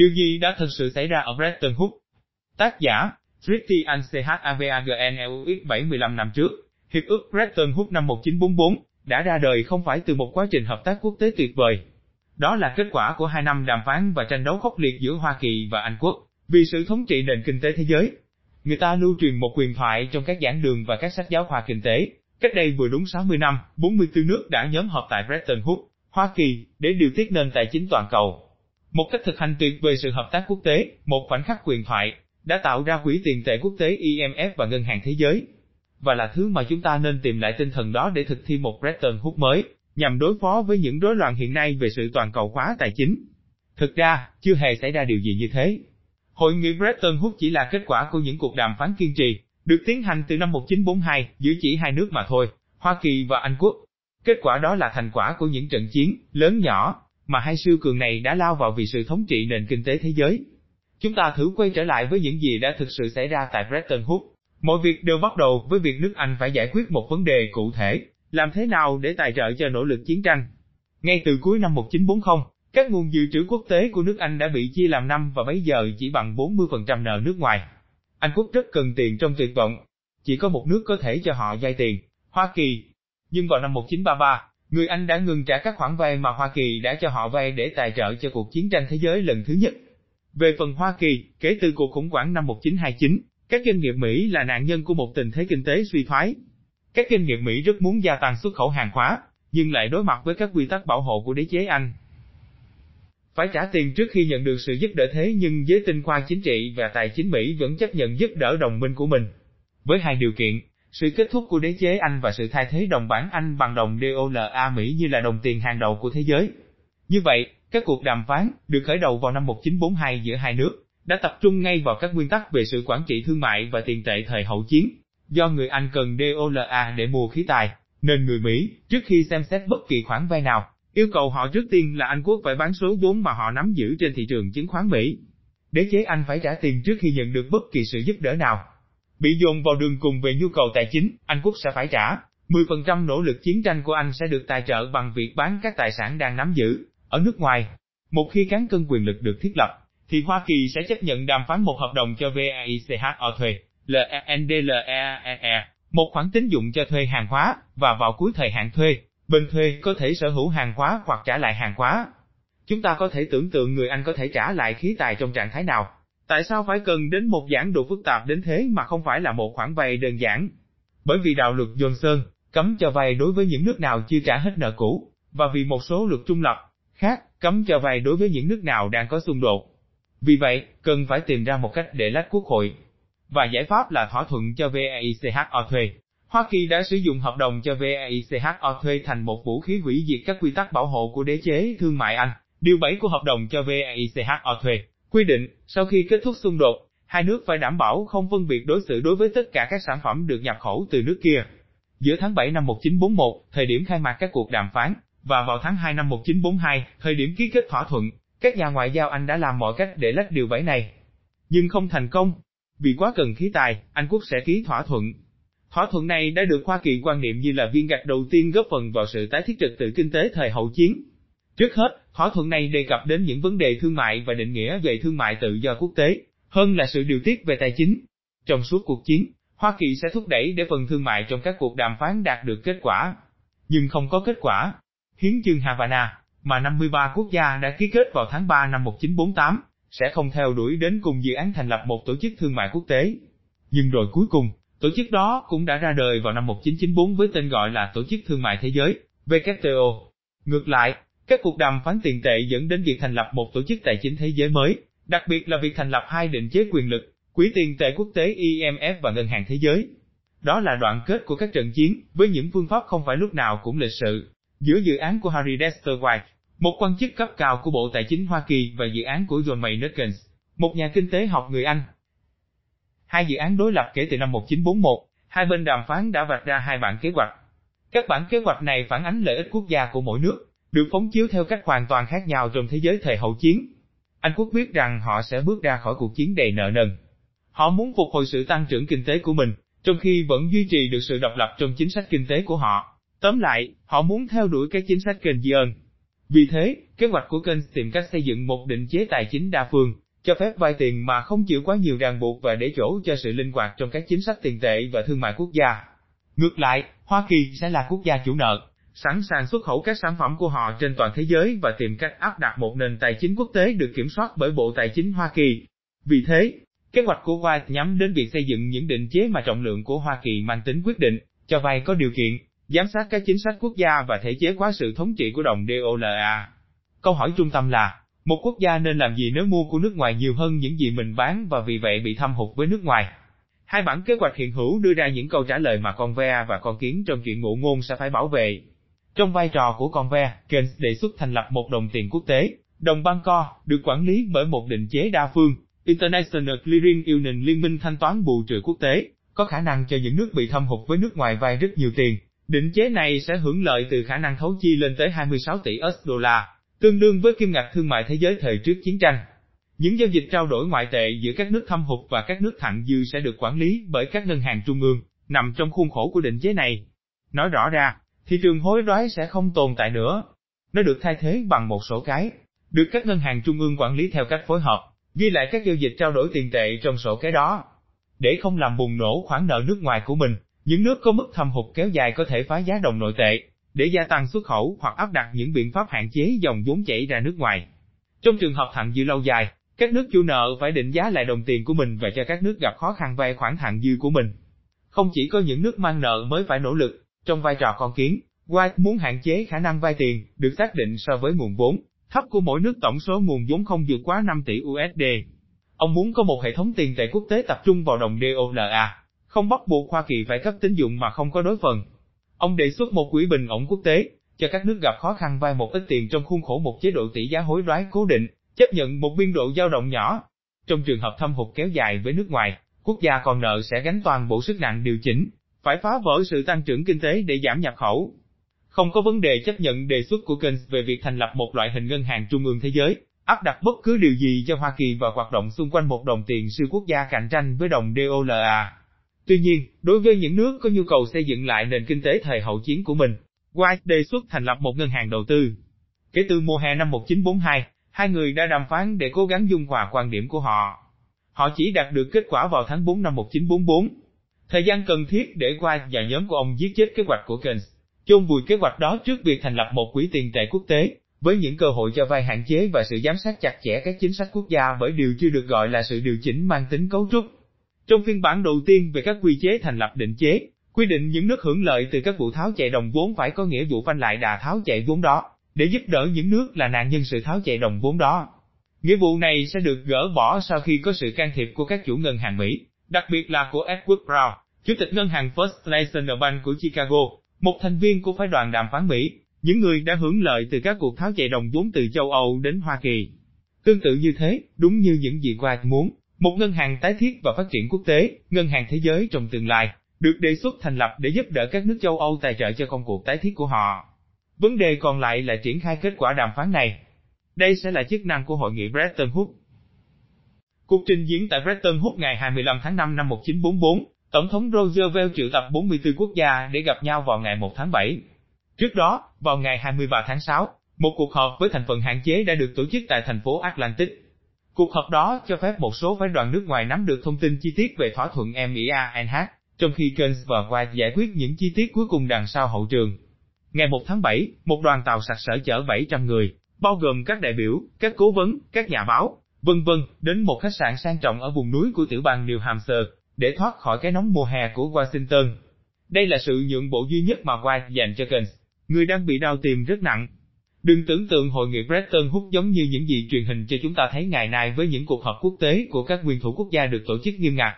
Điều gì đã thực sự xảy ra ở Bretton Woods? Tác giả, Christian Anh 75 năm trước, Hiệp ước Bretton Woods năm 1944, đã ra đời không phải từ một quá trình hợp tác quốc tế tuyệt vời. Đó là kết quả của hai năm đàm phán và tranh đấu khốc liệt giữa Hoa Kỳ và Anh Quốc, vì sự thống trị nền kinh tế thế giới. Người ta lưu truyền một quyền thoại trong các giảng đường và các sách giáo khoa kinh tế. Cách đây vừa đúng 60 năm, 44 nước đã nhóm họp tại Bretton Woods, Hoa Kỳ, để điều tiết nền tài chính toàn cầu. Một cách thực hành tuyệt vời sự hợp tác quốc tế, một khoảnh khắc quyền thoại, đã tạo ra quỹ tiền tệ quốc tế IMF và Ngân hàng Thế giới. Và là thứ mà chúng ta nên tìm lại tinh thần đó để thực thi một Bretton Woods mới, nhằm đối phó với những rối loạn hiện nay về sự toàn cầu hóa tài chính. Thực ra, chưa hề xảy ra điều gì như thế. Hội nghị Bretton Woods chỉ là kết quả của những cuộc đàm phán kiên trì, được tiến hành từ năm 1942 giữa chỉ hai nước mà thôi, Hoa Kỳ và Anh Quốc. Kết quả đó là thành quả của những trận chiến, lớn nhỏ, mà hai siêu cường này đã lao vào vì sự thống trị nền kinh tế thế giới. Chúng ta thử quay trở lại với những gì đã thực sự xảy ra tại Bretton Woods. Mọi việc đều bắt đầu với việc nước Anh phải giải quyết một vấn đề cụ thể, làm thế nào để tài trợ cho nỗ lực chiến tranh. Ngay từ cuối năm 1940, các nguồn dự trữ quốc tế của nước Anh đã bị chia làm năm và bây giờ chỉ bằng 40% nợ nước ngoài. Anh quốc rất cần tiền trong tuyệt vọng. Chỉ có một nước có thể cho họ vay tiền, Hoa Kỳ. Nhưng vào năm 1933, người Anh đã ngừng trả các khoản vay mà Hoa Kỳ đã cho họ vay để tài trợ cho cuộc chiến tranh thế giới lần thứ nhất. Về phần Hoa Kỳ, kể từ cuộc khủng hoảng năm 1929, các doanh nghiệp Mỹ là nạn nhân của một tình thế kinh tế suy thoái. Các doanh nghiệp Mỹ rất muốn gia tăng xuất khẩu hàng hóa, nhưng lại đối mặt với các quy tắc bảo hộ của đế chế Anh. Phải trả tiền trước khi nhận được sự giúp đỡ thế nhưng giới tinh khoa chính trị và tài chính Mỹ vẫn chấp nhận giúp đỡ đồng minh của mình. Với hai điều kiện, sự kết thúc của đế chế Anh và sự thay thế đồng bảng Anh bằng đồng DOLA Mỹ như là đồng tiền hàng đầu của thế giới. Như vậy, các cuộc đàm phán, được khởi đầu vào năm 1942 giữa hai nước, đã tập trung ngay vào các nguyên tắc về sự quản trị thương mại và tiền tệ thời hậu chiến. Do người Anh cần DOLA để mua khí tài, nên người Mỹ, trước khi xem xét bất kỳ khoản vay nào, yêu cầu họ trước tiên là Anh quốc phải bán số vốn mà họ nắm giữ trên thị trường chứng khoán Mỹ. Đế chế Anh phải trả tiền trước khi nhận được bất kỳ sự giúp đỡ nào. Bị dồn vào đường cùng về nhu cầu tài chính, Anh quốc sẽ phải trả. 10% nỗ lực chiến tranh của Anh sẽ được tài trợ bằng việc bán các tài sản đang nắm giữ ở nước ngoài. Một khi cán cân quyền lực được thiết lập, thì Hoa Kỳ sẽ chấp nhận đàm phán một hợp đồng cho VAICHO thuê, LENDLEAE, một khoản tín dụng cho thuê hàng hóa, và vào cuối thời hạn thuê, bên thuê có thể sở hữu hàng hóa hoặc trả lại hàng hóa. Chúng ta có thể tưởng tượng người Anh có thể trả lại khí tài trong trạng thái nào. Tại sao phải cần đến một giảng độ phức tạp đến thế mà không phải là một khoản vay đơn giản? Bởi vì đạo luật Johnson cấm cho vay đối với những nước nào chưa trả hết nợ cũ, và vì một số luật trung lập khác cấm cho vay đối với những nước nào đang có xung đột. Vì vậy, cần phải tìm ra một cách để lách quốc hội. Và giải pháp là thỏa thuận cho VAICHO thuê. Hoa Kỳ đã sử dụng hợp đồng cho VAICHO thuê thành một vũ khí hủy diệt các quy tắc bảo hộ của đế chế thương mại Anh. Điều 7 của hợp đồng cho VAICHO thuê quy định, sau khi kết thúc xung đột, hai nước phải đảm bảo không phân biệt đối xử đối với tất cả các sản phẩm được nhập khẩu từ nước kia. Giữa tháng 7 năm 1941, thời điểm khai mạc các cuộc đàm phán, và vào tháng 2 năm 1942, thời điểm ký kết thỏa thuận, các nhà ngoại giao Anh đã làm mọi cách để lách điều 7 này. Nhưng không thành công. Vì quá cần khí tài, Anh quốc sẽ ký thỏa thuận. Thỏa thuận này đã được Hoa Kỳ quan niệm như là viên gạch đầu tiên góp phần vào sự tái thiết trật tự kinh tế thời hậu chiến. Trước hết, thỏa thuận này đề cập đến những vấn đề thương mại và định nghĩa về thương mại tự do quốc tế, hơn là sự điều tiết về tài chính. Trong suốt cuộc chiến, Hoa Kỳ sẽ thúc đẩy để phần thương mại trong các cuộc đàm phán đạt được kết quả. Nhưng không có kết quả. Hiến chương Havana, mà 53 quốc gia đã ký kết vào tháng 3 năm 1948, sẽ không theo đuổi đến cùng dự án thành lập một tổ chức thương mại quốc tế. Nhưng rồi cuối cùng, tổ chức đó cũng đã ra đời vào năm 1994 với tên gọi là Tổ chức Thương mại Thế giới, WTO. Ngược lại, các cuộc đàm phán tiền tệ dẫn đến việc thành lập một tổ chức tài chính thế giới mới, đặc biệt là việc thành lập hai định chế quyền lực, Quỹ tiền tệ quốc tế IMF và Ngân hàng Thế giới. Đó là đoạn kết của các trận chiến, với những phương pháp không phải lúc nào cũng lịch sự. Giữa dự án của Harry Dexter White, một quan chức cấp cao của Bộ Tài chính Hoa Kỳ và dự án của John Maynard Keynes, một nhà kinh tế học người Anh. Hai dự án đối lập kể từ năm 1941, hai bên đàm phán đã vạch ra hai bản kế hoạch. Các bản kế hoạch này phản ánh lợi ích quốc gia của mỗi nước, được phóng chiếu theo cách hoàn toàn khác nhau trong thế giới thời hậu chiến. Anh quốc biết rằng họ sẽ bước ra khỏi cuộc chiến đầy nợ nần. Họ muốn phục hồi sự tăng trưởng kinh tế của mình, trong khi vẫn duy trì được sự độc lập trong chính sách kinh tế của họ. Tóm lại, họ muốn theo đuổi các chính sách kênh ơn. Vì thế, kế hoạch của kênh tìm cách xây dựng một định chế tài chính đa phương, cho phép vay tiền mà không chịu quá nhiều ràng buộc và để chỗ cho sự linh hoạt trong các chính sách tiền tệ và thương mại quốc gia. Ngược lại, Hoa Kỳ sẽ là quốc gia chủ nợ, sẵn sàng xuất khẩu các sản phẩm của họ trên toàn thế giới và tìm cách áp đặt một nền tài chính quốc tế được kiểm soát bởi Bộ Tài chính Hoa Kỳ. Vì thế, kế hoạch của White nhắm đến việc xây dựng những định chế mà trọng lượng của Hoa Kỳ mang tính quyết định, cho vay có điều kiện, giám sát các chính sách quốc gia và thể chế quá sự thống trị của đồng DOLA. Câu hỏi trung tâm là, một quốc gia nên làm gì nếu mua của nước ngoài nhiều hơn những gì mình bán và vì vậy bị thâm hụt với nước ngoài? Hai bản kế hoạch hiện hữu đưa ra những câu trả lời mà con ve và con kiến trong chuyện ngụ ngôn sẽ phải bảo vệ. Trong vai trò của con ve, Keynes đề xuất thành lập một đồng tiền quốc tế, đồng Bangkok, được quản lý bởi một định chế đa phương, International Clearing Union Liên minh thanh toán bù trừ quốc tế, có khả năng cho những nước bị thâm hụt với nước ngoài vay rất nhiều tiền. Định chế này sẽ hưởng lợi từ khả năng thấu chi lên tới 26 tỷ US đô la, tương đương với kim ngạch thương mại thế giới thời trước chiến tranh. Những giao dịch trao đổi ngoại tệ giữa các nước thâm hụt và các nước thặng dư sẽ được quản lý bởi các ngân hàng trung ương, nằm trong khuôn khổ của định chế này. Nói rõ ra, thị trường hối đoái sẽ không tồn tại nữa. Nó được thay thế bằng một sổ cái, được các ngân hàng trung ương quản lý theo cách phối hợp, ghi lại các giao dịch trao đổi tiền tệ trong sổ cái đó. Để không làm bùng nổ khoản nợ nước ngoài của mình, những nước có mức thâm hụt kéo dài có thể phá giá đồng nội tệ, để gia tăng xuất khẩu hoặc áp đặt những biện pháp hạn chế dòng vốn chảy ra nước ngoài. Trong trường hợp thặng dư lâu dài, các nước chủ nợ phải định giá lại đồng tiền của mình và cho các nước gặp khó khăn vay khoản thặng dư của mình. Không chỉ có những nước mang nợ mới phải nỗ lực, trong vai trò con kiến, White muốn hạn chế khả năng vay tiền, được xác định so với nguồn vốn thấp của mỗi nước tổng số nguồn vốn không vượt quá 5 tỷ USD. Ông muốn có một hệ thống tiền tệ quốc tế tập trung vào đồng DOLA, không bắt buộc Hoa Kỳ phải cấp tín dụng mà không có đối phần. Ông đề xuất một quỹ bình ổn quốc tế, cho các nước gặp khó khăn vay một ít tiền trong khuôn khổ một chế độ tỷ giá hối đoái cố định, chấp nhận một biên độ dao động nhỏ. Trong trường hợp thâm hụt kéo dài với nước ngoài, quốc gia còn nợ sẽ gánh toàn bộ sức nặng điều chỉnh, phải phá vỡ sự tăng trưởng kinh tế để giảm nhập khẩu. Không có vấn đề chấp nhận đề xuất của Keynes về việc thành lập một loại hình ngân hàng trung ương thế giới, áp đặt bất cứ điều gì cho Hoa Kỳ và hoạt động xung quanh một đồng tiền siêu quốc gia cạnh tranh với đồng DOLA. Tuy nhiên, đối với những nước có nhu cầu xây dựng lại nền kinh tế thời hậu chiến của mình, White đề xuất thành lập một ngân hàng đầu tư. Kể từ mùa hè năm 1942, hai người đã đàm phán để cố gắng dung hòa quan điểm của họ. Họ chỉ đạt được kết quả vào tháng 4 năm 1944. Thời gian cần thiết để White và nhóm của ông giết chết kế hoạch của Keynes, chôn vùi kế hoạch đó trước việc thành lập một quỹ tiền tệ quốc tế, với những cơ hội cho vay hạn chế và sự giám sát chặt chẽ các chính sách quốc gia bởi điều chưa được gọi là sự điều chỉnh mang tính cấu trúc. Trong phiên bản đầu tiên về các quy chế thành lập định chế, quy định những nước hưởng lợi từ các vụ tháo chạy đồng vốn phải có nghĩa vụ phanh lại đà tháo chạy vốn đó, để giúp đỡ những nước là nạn nhân sự tháo chạy đồng vốn đó. Nghĩa vụ này sẽ được gỡ bỏ sau khi có sự can thiệp của các chủ ngân hàng Mỹ, đặc biệt là của Edward Brown, chủ tịch ngân hàng First National Bank của Chicago, một thành viên của phái đoàn đàm phán Mỹ, những người đã hưởng lợi từ các cuộc tháo chạy đồng vốn từ châu Âu đến Hoa Kỳ. Tương tự như thế, đúng như những gì White muốn, một ngân hàng tái thiết và phát triển quốc tế, ngân hàng thế giới trong tương lai, được đề xuất thành lập để giúp đỡ các nước châu Âu tài trợ cho công cuộc tái thiết của họ. Vấn đề còn lại là triển khai kết quả đàm phán này. Đây sẽ là chức năng của hội nghị Bretton Woods. Cuộc trình diễn tại Bretton Woods ngày 25 tháng 5 năm 1944, Tổng thống Roosevelt triệu tập 44 quốc gia để gặp nhau vào ngày 1 tháng 7. Trước đó, vào ngày 23 tháng 6, một cuộc họp với thành phần hạn chế đã được tổ chức tại thành phố Atlantic. Cuộc họp đó cho phép một số phái đoàn nước ngoài nắm được thông tin chi tiết về thỏa thuận MIANH, trong khi Keynes và White giải quyết những chi tiết cuối cùng đằng sau hậu trường. Ngày 1 tháng 7, một đoàn tàu sặc sỡ chở 700 người, bao gồm các đại biểu, các cố vấn, các nhà báo, vân vân, đến một khách sạn sang trọng ở vùng núi của tiểu bang New Hampshire, để thoát khỏi cái nóng mùa hè của Washington. Đây là sự nhượng bộ duy nhất mà White dành cho Keynes, người đang bị đau tim rất nặng. Đừng tưởng tượng hội nghị Bretton Woods giống như những gì truyền hình cho chúng ta thấy ngày nay với những cuộc họp quốc tế của các nguyên thủ quốc gia được tổ chức nghiêm ngặt.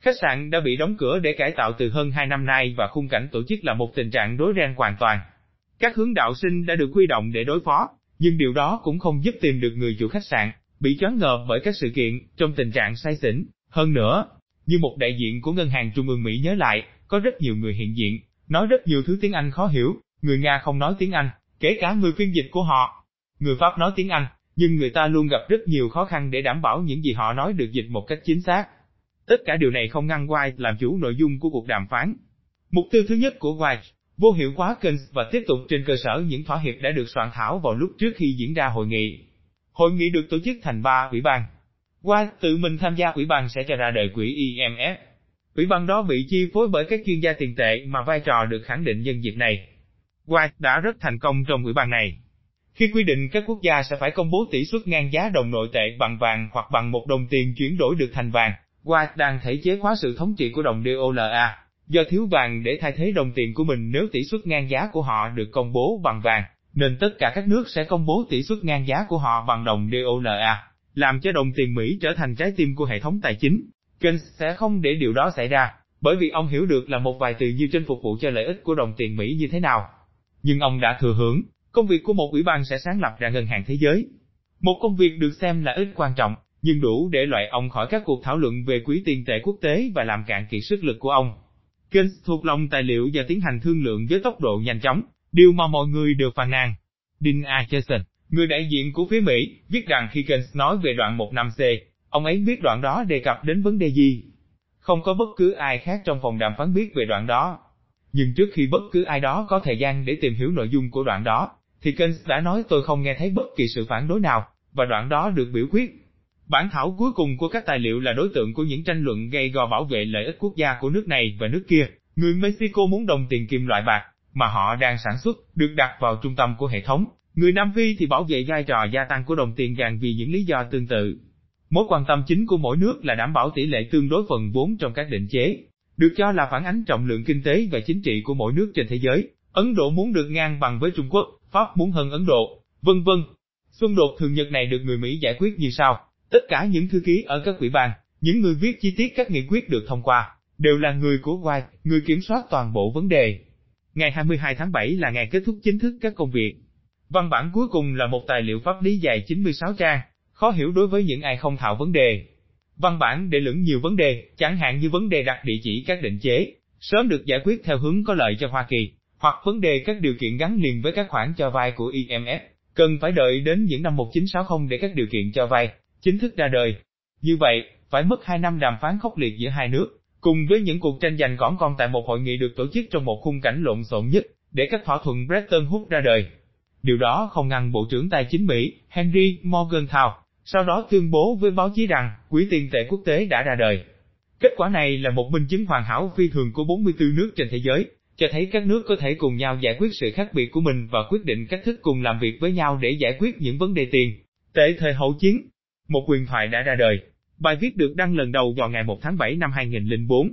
Khách sạn đã bị đóng cửa để cải tạo từ hơn 2 năm nay và khung cảnh tổ chức là một tình trạng rối ren hoàn toàn. Các hướng đạo sinh đã được huy động để đối phó, nhưng điều đó cũng không giúp tìm được người chủ khách sạn, bị choáng ngợp bởi các sự kiện, trong tình trạng say xỉn. Hơn nữa, như một đại diện của Ngân hàng Trung ương Mỹ nhớ lại, có rất nhiều người hiện diện, nói rất nhiều thứ tiếng Anh khó hiểu, người Nga không nói tiếng Anh, kể cả người phiên dịch của họ. Người Pháp nói tiếng Anh, nhưng người ta luôn gặp rất nhiều khó khăn để đảm bảo những gì họ nói được dịch một cách chính xác. Tất cả điều này không ngăn White làm chủ nội dung của cuộc đàm phán. Mục tiêu thứ nhất của White, vô hiệu hóa Keynes và tiếp tục trên cơ sở những thỏa hiệp đã được soạn thảo vào lúc trước khi diễn ra hội nghị. Hội nghị được tổ chức thành ba ủy ban. Qua tự mình tham gia ủy ban sẽ cho ra đời quỹ IMF. Ủy ban đó bị chi phối bởi các chuyên gia tiền tệ mà vai trò được khẳng định nhân dịp này. White đã rất thành công trong ủy ban này. Khi quy định các quốc gia sẽ phải công bố tỷ suất ngang giá đồng nội tệ bằng vàng hoặc bằng một đồng tiền chuyển đổi được thành vàng, White đang thể chế hóa sự thống trị của đồng DOLA, do thiếu vàng để thay thế đồng tiền của mình nếu tỷ suất ngang giá của họ được công bố bằng vàng, nên tất cả các nước sẽ công bố tỷ suất ngang giá của họ bằng đồng DOLA, làm cho đồng tiền Mỹ trở thành trái tim của hệ thống tài chính. Keynes sẽ không để điều đó xảy ra, bởi vì ông hiểu được là một vài từ như trên phục vụ cho lợi ích của đồng tiền Mỹ như thế nào. Nhưng ông đã thừa hưởng, công việc của một ủy ban sẽ sáng lập ra ngân hàng thế giới. Một công việc được xem là ít quan trọng, nhưng đủ để loại ông khỏi các cuộc thảo luận về quỹ tiền tệ quốc tế và làm cạn kiệt sức lực của ông. Keynes thuộc lòng tài liệu và tiến hành thương lượng với tốc độ nhanh chóng, điều mà mọi người đều phàn nàn. Dean Acheson, người đại diện của phía Mỹ, viết rằng khi Keynes nói về đoạn 15C, ông ấy biết đoạn đó đề cập đến vấn đề gì. Không có bất cứ ai khác trong phòng đàm phán biết về đoạn đó. Nhưng trước khi bất cứ ai đó có thời gian để tìm hiểu nội dung của đoạn đó, thì Keynes đã nói tôi không nghe thấy bất kỳ sự phản đối nào, và đoạn đó được biểu quyết. Bản thảo cuối cùng của các tài liệu là đối tượng của những tranh luận gây gò bảo vệ lợi ích quốc gia của nước này và nước kia. Người Mexico muốn đồng tiền kim loại bạc, mà họ đang sản xuất, được đặt vào trung tâm của hệ thống. Người Nam Phi thì bảo vệ vai trò gia tăng của đồng tiền vàng vì những lý do tương tự. Mối quan tâm chính của mỗi nước là đảm bảo tỷ lệ tương đối phần vốn trong các định chế, được cho là phản ánh trọng lượng kinh tế và chính trị của mỗi nước trên thế giới. Ấn Độ muốn được ngang bằng với Trung Quốc, Pháp muốn hơn Ấn Độ, vân vân. Xung đột thường nhật này được người Mỹ giải quyết như sau. Tất cả những thư ký ở các ủy ban, những người viết chi tiết các nghị quyết được thông qua, đều là người của White, người kiểm soát toàn bộ vấn đề. Ngày 22 tháng 7 là ngày kết thúc chính thức các công việc. Văn bản cuối cùng là một tài liệu pháp lý dài 96 trang, khó hiểu đối với những ai không thạo vấn đề. Văn bản để lửng nhiều vấn đề, chẳng hạn như vấn đề đặt địa chỉ các định chế, sớm được giải quyết theo hướng có lợi cho Hoa Kỳ, hoặc vấn đề các điều kiện gắn liền với các khoản cho vay của IMF, cần phải đợi đến những năm 1960 để các điều kiện cho vay chính thức ra đời. Như vậy, phải mất 2 năm đàm phán khốc liệt giữa hai nước, cùng với những cuộc tranh giành gõn con tại một hội nghị được tổ chức trong một khung cảnh lộn xộn nhất, để các thỏa thuận Bretton Woods ra đời. Điều đó không ngăn Bộ trưởng Tài chính Mỹ, Henry Morgenthau, sau đó tuyên bố với báo chí rằng, Quỹ tiền tệ quốc tế đã ra đời. Kết quả này là một minh chứng hoàn hảo phi thường của 44 nước trên thế giới, cho thấy các nước có thể cùng nhau giải quyết sự khác biệt của mình và quyết định cách thức cùng làm việc với nhau để giải quyết những vấn đề tiền. Tệ thời hậu chiến, một quyền thoại đã ra đời. Bài viết được đăng lần đầu vào ngày 1 tháng 7 năm 2004.